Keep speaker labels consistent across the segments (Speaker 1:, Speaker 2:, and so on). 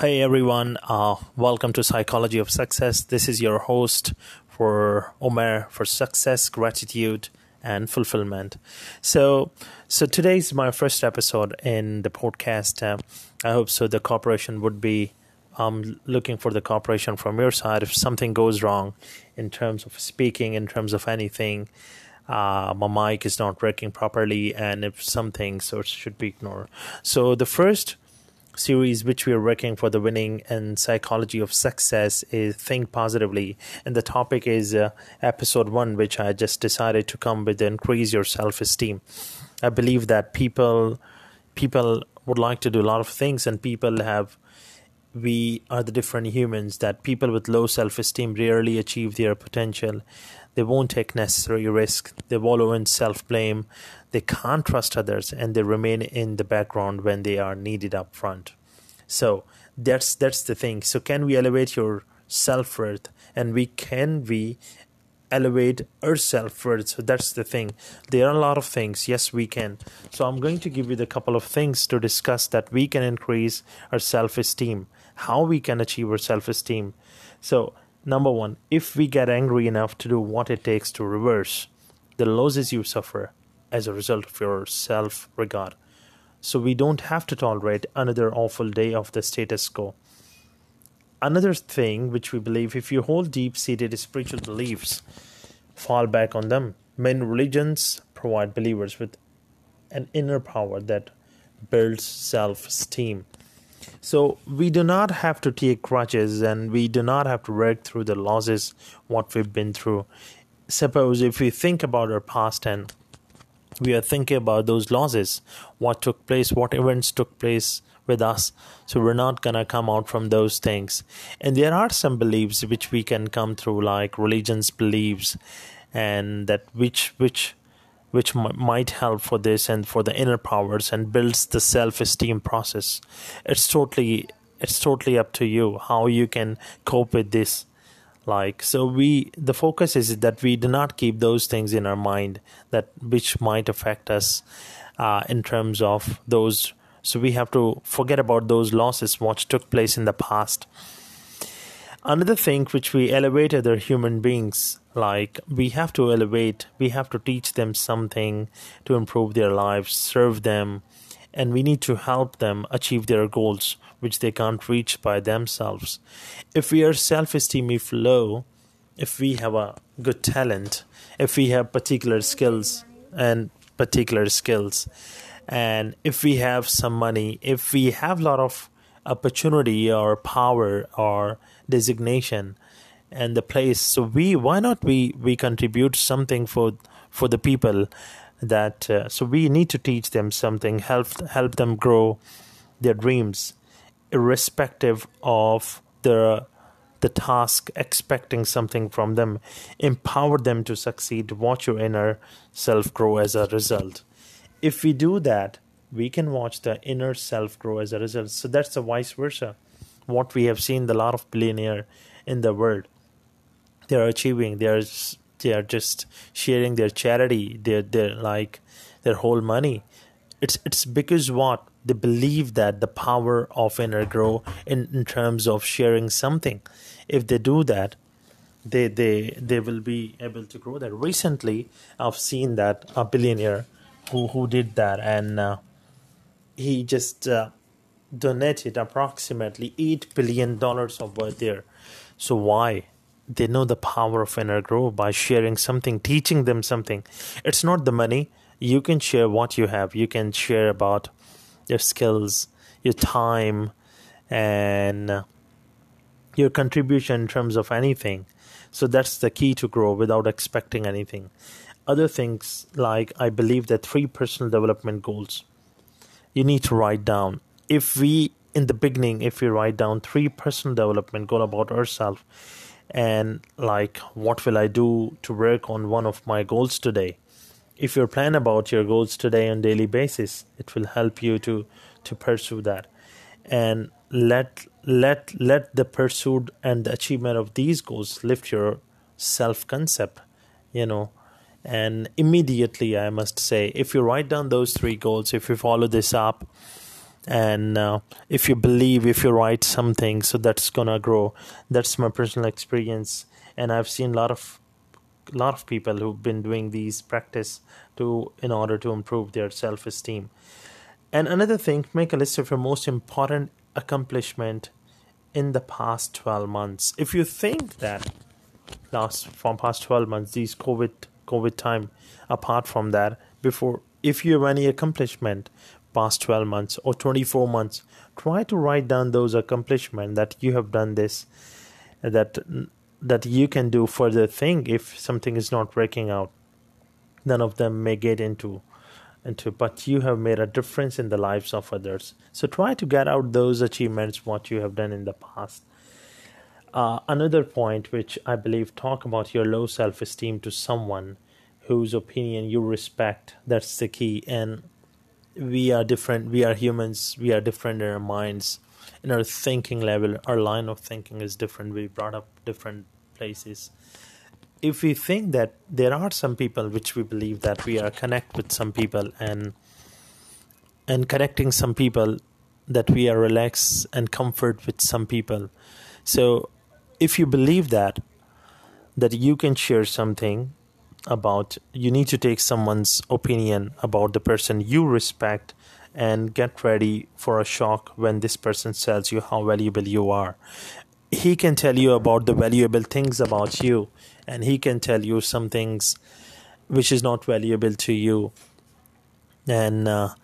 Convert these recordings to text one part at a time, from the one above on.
Speaker 1: Hey everyone, uh, welcome to Psychology of Success. This is your host for Omer for success, gratitude, and fulfillment. So, so today is my first episode in the podcast. Uh, I hope so. The corporation would be um, looking for the cooperation from your side if something goes wrong in terms of speaking, in terms of anything. Uh, my mic is not working properly, and if something so it should be ignored. So the first series which we are working for the winning and psychology of success is think positively. And the topic is uh, episode 1 which i just decided to come with increase your self esteem i believe that people people would like to do a lot of things and people have we are the different humans that people with low self esteem rarely achieve their potential. They won't take necessary risk. They wallow in self blame they can't trust others and they remain in the background when they are needed up front. So that's that's the thing. So can we elevate your self-worth? And we can we elevate our self-worth? So that's the thing. There are a lot of things. Yes we can. So i'm going to give you the couple of things to discuss that we can increase our self-esteem. How we can achieve our self-esteem. So number one if we get angry enough to do what it takes to reverse the losses you suffer as a result of your self regard. So we don't have to tolerate another awful day of the status quo. Another thing which we believe if you hold deep seated spiritual beliefs, fall back on them. Many religions provide believers with an inner power that builds self esteem. So we do not have to take crutches and we do not have to work through the losses what we've been through. Suppose if we think about our past and we are thinking about those losses, what took place, what events took place with us. So we're not gonna come out from those things. And there are some beliefs which we can come through, like religions beliefs, and that which which which m- might help for this and for the inner powers and builds the self-esteem process. It's totally it's totally up to you how you can cope with this like so we the focus is that we do not keep those things in our mind that which might affect us uh, in terms of those so we have to forget about those losses which took place in the past. Another thing which we elevate other human beings like we have to elevate we have to teach them something to improve their lives serve them and we need to help them achieve their goals which they can't reach by themselves. If we are self esteem if low, if we have a good talent, if we have particular skills and particular skills, and if we have some money, if we have a lot of opportunity or power or designation and the place, so we why not we we contribute something for for the people that uh, so we need to teach them something help help them grow their dreams irrespective of the the task expecting something from them. Empower them to succeed. Watch your inner self grow as a result. If we do that we can watch the inner self grow as a result. So that's the vice versa. What we have seen the lot of billionaire in the world they are achieving they are they are just sharing their charity their their like their whole money. It's it's because what? They believe that the power of inner grow in, in terms of sharing something. If they do that they they they will be able to grow that. Recently i've seen that a billionaire who who did that and uh, he just uh, donated approximately 8 billion dollars worth there. So why they know the power of inner growth by sharing something teaching them something. It's not the money. You can share what you have. You can share about your skills your time and your contribution in terms of anything. So that's the key to grow without expecting anything. Other things like i believe that three personal development goals you need to write down. If we in the beginning if we write down three personal development goal about ourselves and like what will i do to work on one of my goals today? If you plan about your goals today on daily basis it will help you to to pursue that. And let let let the pursuit and the achievement of these goals lift your self concept you know. And immediately i must say if you write down those three goals if you follow this up and uh, if you believe if you write something so that's gonna grow. That's my personal experience. And i've seen a lot of lot of people who've been doing these practice to in order to improve their self-esteem. And another thing make a list of your most important accomplishment in the past 12 months. If you think that last from past 12 months these covid covid time apart from that before if you have any accomplishment past 12 months or 24 months try to write down those accomplishments that you have done this that that you can do further thing if something is not working out. None of them may get into into but you have made a difference in the lives of others. So try to get out those achievements what you have done in the past. Uh, another point which i believe talk about your low self-esteem to someone whose opinion you respect that's the key and we are different we are humans we are different in our minds. In our thinking level our line of thinking is different. We brought up different places. If we think that there are some people which we believe that we are connect with some people and and connecting some people that we are relaxed and comfort with some people. So if you believe that that you can share something about you need to take someone's opinion about the person you respect and get ready for a shock when this person tells you how valuable you are. He can tell you about the valuable things about you and he can tell you some things which is not valuable to you. And uh,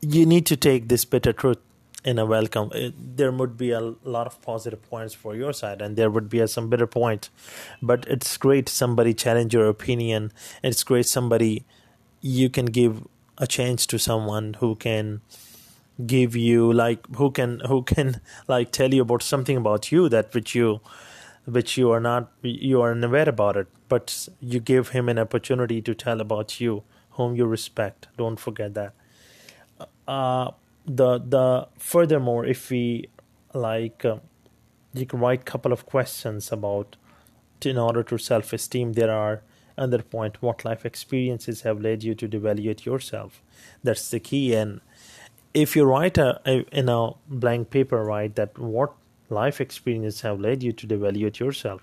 Speaker 1: you need to take this bitter truth in a welcome it, there would be a lot of positive points for your side and there would be a, some bitter point. But it's great somebody challenge your opinion. It's great somebody you can give a chance to someone who can give you like who can who can like tell you about something about you that which you which you are not you are unaware about it. But you give him an opportunity to tell about you whom you respect. Don't forget that. Uh the the furthermore if we like uh, you can write couple of questions about in order to self-esteem there are another point what life experiences have led you to evaluate yourself? That's the key. And if you write a, a in a blank paper write that what life experiences have led you to evaluate yourself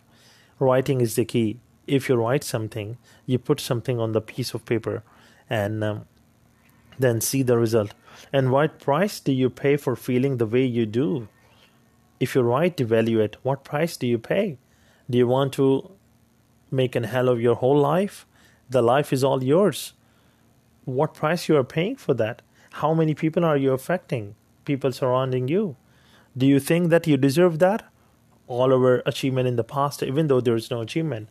Speaker 1: writing is the key. If you write something you put something on the piece of paper and um, then see the result and what price do you pay for feeling the way you do? If you're write evaluate, what price do you pay? Do you want to make an hell of your whole life? The life is all yours. What price you are paying for that? How many people are you affecting? People surrounding you. Do you think that you deserve that? All our achievement in the past, even though there is no achievement.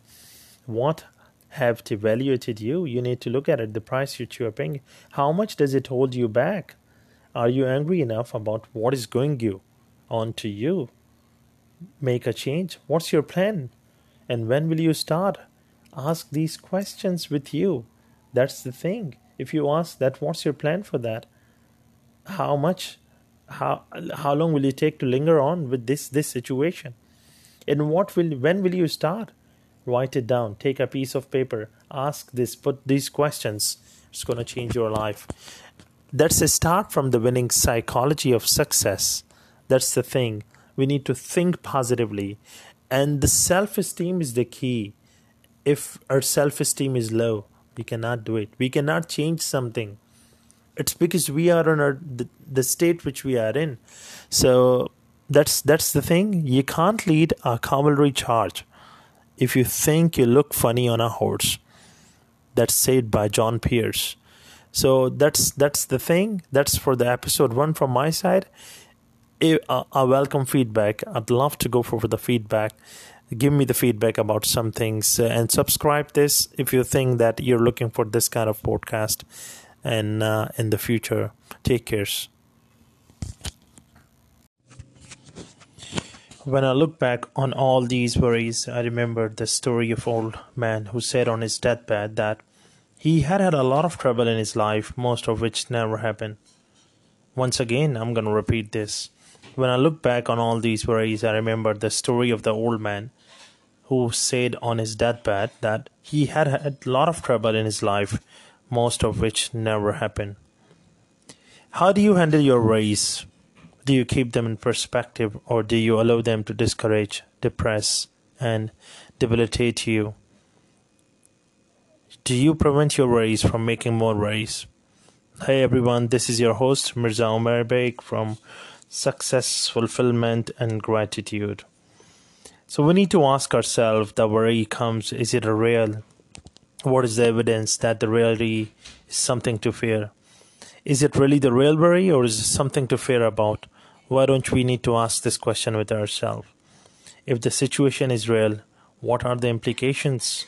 Speaker 1: What have devaluated you? You need to look at it, the price you are paying. How much does it hold you back? Are you angry enough about what is going you on to you? Make a change. What's your plan? And when will you start? Ask these questions with you. That's the thing. If you ask that, what's your plan for that? How much? How how long will you take to linger on with this this situation? And what will when will you start? Write it down. Take a piece of paper. Ask this. Put these questions. It's going to change your life that's a start from the winning psychology of success. That's the thing. We need to think positively. And the self esteem is the key. If our self esteem is low, we cannot do it. We cannot change something. It's because we are in our, the, the state which we are in. So that's that's the thing. You can't lead a cavalry charge if you think you look funny on a horse. That's said by John Peers so that's that's the thing. That's for the episode one from my side. I welcome feedback. I'd love to go for, for the feedback. Give me the feedback about some things uh, and subscribe this if you think that you're looking for this kind of podcast. And uh, in the future take cares when i look back on all these worries i remember the story of old man who said on his deathbed that he had had a lot of trouble in his life, most of which never happened. Once again, I'm going to repeat this. When I look back on all these worries, I remember the story of the old man who said on his deathbed that he had had a lot of trouble in his life, most of which never happened. How do you handle your worries? Do you keep them in perspective or do you allow them to discourage, depress, and debilitate you? Do you prevent your worries from making more worries? Hey everyone, this is your host Mirza Omer Beg from Success, Fulfillment, and Gratitude. So we need to ask ourselves the worry comes, is it a real? What is the evidence that the reality is something to fear? Is it really the real worry or is it something to fear about? Why don't we need to ask this question with ourselves? If the situation is real, what are the implications?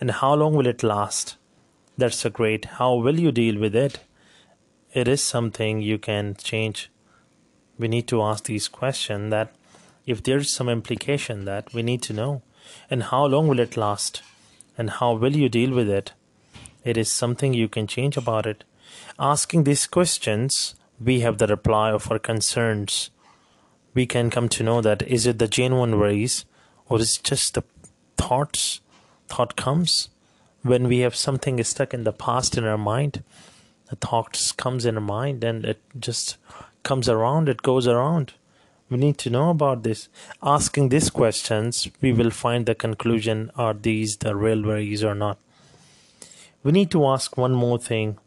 Speaker 1: And how long will it last? That's a great. How will you deal with it? It is something you can change. We need to ask these questions that if there's some implication that we need to know. And how long will it last? And how will you deal with it? It is something you can change about it. Asking these questions we have the reply of our concerns. We can come to know that is it the genuine worries or is it just the thoughts? Thought comes when we have something stuck in the past in our mind. The thoughts comes in our mind and it just comes around, it goes around. We need to know about this. Asking these questions, we will find the conclusion are these the real worries or not. We need to ask one more thing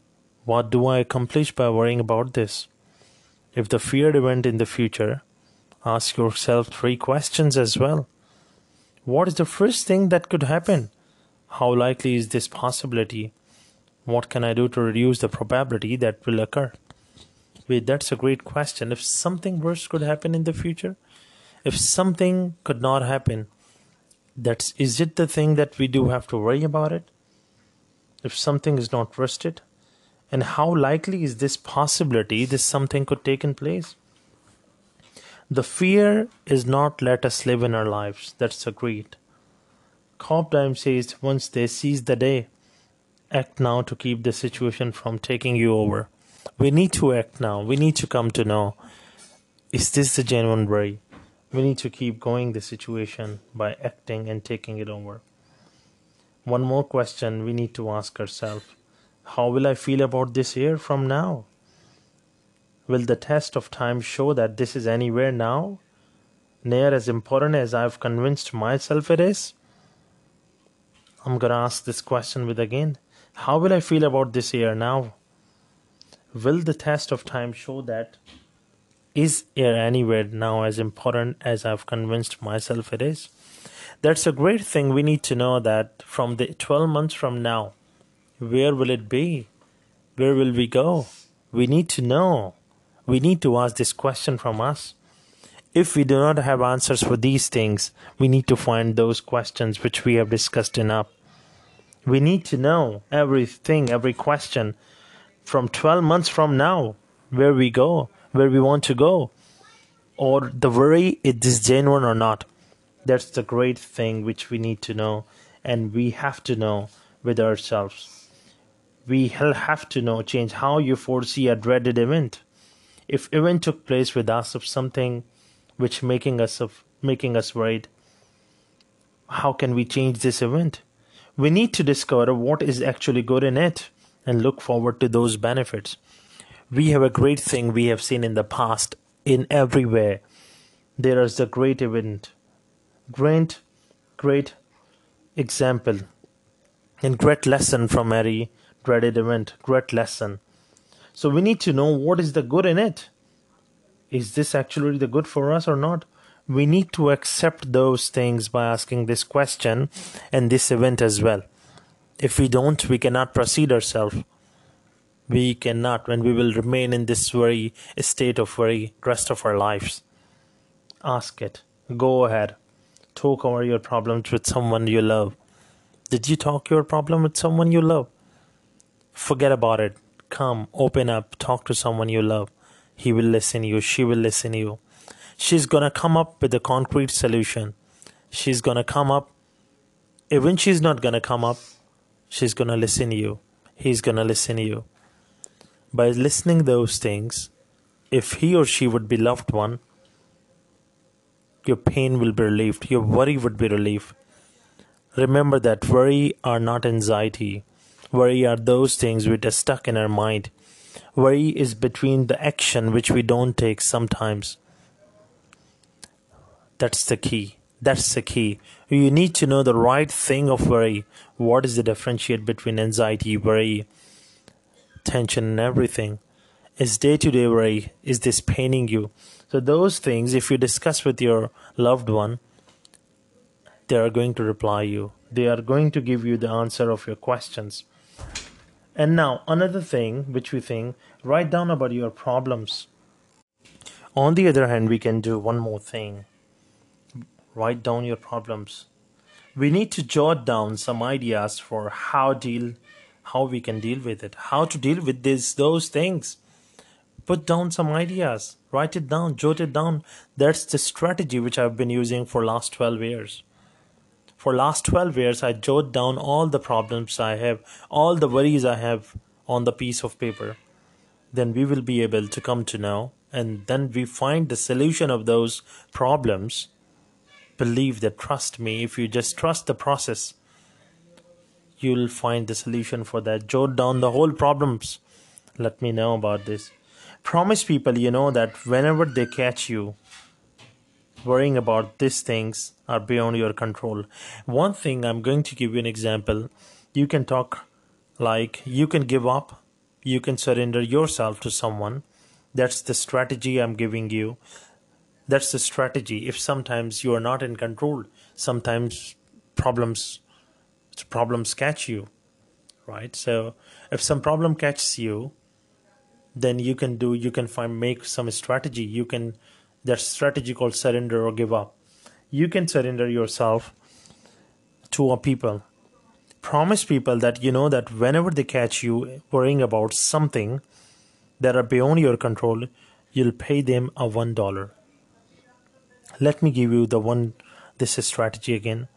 Speaker 1: what do I accomplish by worrying about this? If the feared event in the future, ask yourself three questions as well. What is the first thing that could happen? How likely is this possibility? What can I do to reduce the probability that will occur? Wait, that's a great question. If something worse could happen in the future, if something could not happen, that's is it the thing that we do have to worry about it? If something is not worsted, and how likely is this possibility this something could take in place? The fear is not let us live in our lives. That's agreed carpe diem says once they seize the day act now to keep the situation from taking you over. We need to act now. We need to come to know is this the genuine worry we need to keep going the situation by acting and taking it over. One more question we need to ask ourselves how will I feel about this year from now? Will the test of time show that this is anywhere now? Near as important as I've convinced myself it is? I'm gonna ask this question with again. How will I feel about this year now? Will the test of time show that is air anywhere now as important as I've convinced myself it is? That's a great thing we need to know that from the 12 months from now, where will it be? Where will we go? We need to know. We need to ask this question from us. If we do not have answers for these things, we need to find those questions which we have discussed enough. We need to know everything, every question from 12 months from now, where we go, where we want to go, or the worry is this genuine or not. That's the great thing which we need to know, and we have to know with ourselves we have to know change how you foresee a dreaded event. If event took place with us of something which making us of making us worried how can we change this event? We need to discover what is actually good in it and look forward to those benefits. We have a great thing we have seen in the past in everywhere. There is a great event. Great great example. And great lesson from Mary dreaded event, great lesson. So we need to know what is the good in it. Is this actually the good for us or not? We need to accept those things by asking this question and this event as well. If we don't, we cannot proceed ourselves. We cannot, and we will remain in this very state of worry rest of our lives. Ask it. Go ahead. Talk over your problems with someone you love. Did you talk your problem with someone you love? Forget about it. Come, open up, talk to someone you love. He will listen you, she will listen you. She's gonna come up with a concrete solution. She's gonna come up. Even she's not gonna come up, she's gonna listen to you. He's gonna listen to you. By listening those things, if he or she would be loved one, your pain will be relieved, your worry would be relieved. Remember that worry are not anxiety. Worry are those things which are stuck in our mind. Worry is between the action which we don't take sometimes. That's the key. That's the key. You need to know the right thing of worry. What is the differentiate between anxiety, worry, tension, and everything? Is day to day worry? Is this paining you? So, those things, if you discuss with your loved one, they are going to reply you. They are going to give you the answer of your questions. And now, another thing which we think write down about your problems. On the other hand, we can do one more thing write down your problems. We need to jot down some ideas for how deal how we can deal with it, how to deal with this those things. Put down some ideas, write it down, jot it down. That's the strategy which I've been using for last 12 years. For last 12 years I jot down all the problems I have, all the worries I have on the piece of paper. Then we will be able to come to know and then we find the solution of those problems. Believe that trust me if you just trust the process you'll find the solution for that. Jot down the whole problems. Let me know about this. Promise people you know that whenever they catch you worrying about these things are beyond your control. One thing i'm going to give you an example. You can talk like you can give up. You can surrender yourself to someone. That's the strategy i'm giving you. That's the strategy. If sometimes you are not in control sometimes problems problems catch you right? So if some problem catches you then you can do you can find make some strategy. You can that strategy called surrender or give up. You can surrender yourself to a people. Promise people that you know that whenever they catch you worrying about something that are beyond your control you'll pay them a one dollar. Let me give you the one this is strategy again.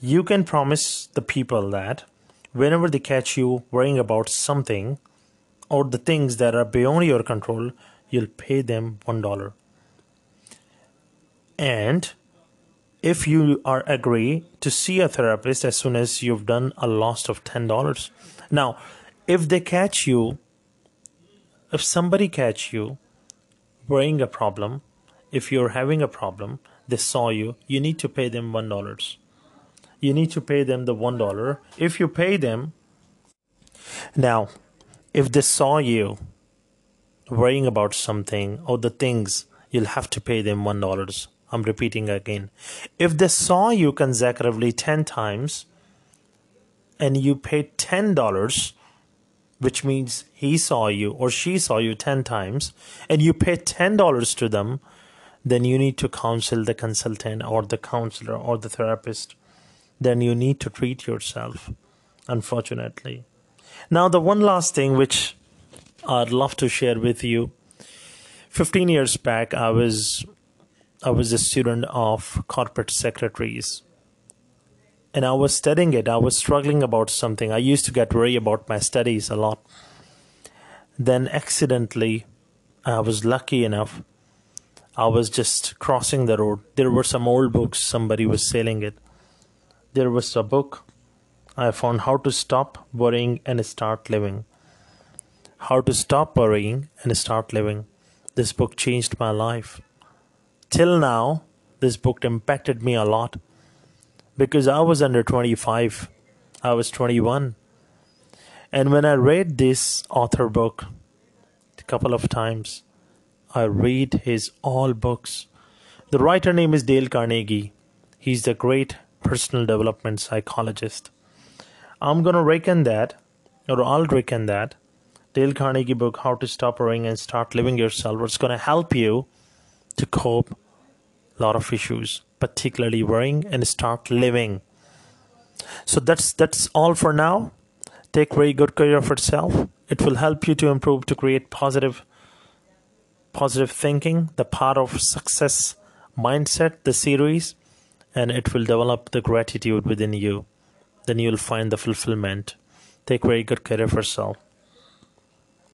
Speaker 1: You can promise the people that whenever they catch you worrying about something or the things that are beyond your control you'll pay them one dollar and if you are agree to see a therapist as soon as you've done a loss of ten dollars now if they catch you if somebody catch you worrying a problem if you're having a problem, they saw you, you need to pay them one dollars. You need to pay them the one dollar. If you pay them now, if they saw you worrying about something or the things, you'll have to pay them one dollars. I'm repeating again. If they saw you consecutively ten times and you paid ten dollars, which means he saw you or she saw you 10 times and you paid $10 to them then you need to counsel the consultant or the counselor or the therapist. Then you need to treat yourself, unfortunately. Now, the one last thing which I'd love to share with you 15 years back, I was I was a student of corporate secretaries. And I was studying it. I was struggling about something. I used to get worried about my studies a lot. Then, accidentally, I was lucky enough I was just crossing the road. There were some old books, somebody was selling it. There was a book. I found How to Stop Worrying and Start Living. How to Stop Worrying and Start Living. This book changed my life. Till now, this book impacted me a lot because I was under 25. I was 21. And when I read this author book a couple of times, I read his all books. The writer name is Dale Carnegie. He's the great personal development psychologist. I'm gonna reckon that, or I'll reckon that, Dale Carnegie book, How to Stop Worrying and Start Living Yourself, it's gonna help you to cope a lot of issues, particularly worrying and start living. So that's that's all for now. Take very good care of yourself. It will help you to improve to create positive positive thinking, the part of success mindset, the series, and it will develop the gratitude within you. Then you'll find the fulfillment. Take very good care of yourself.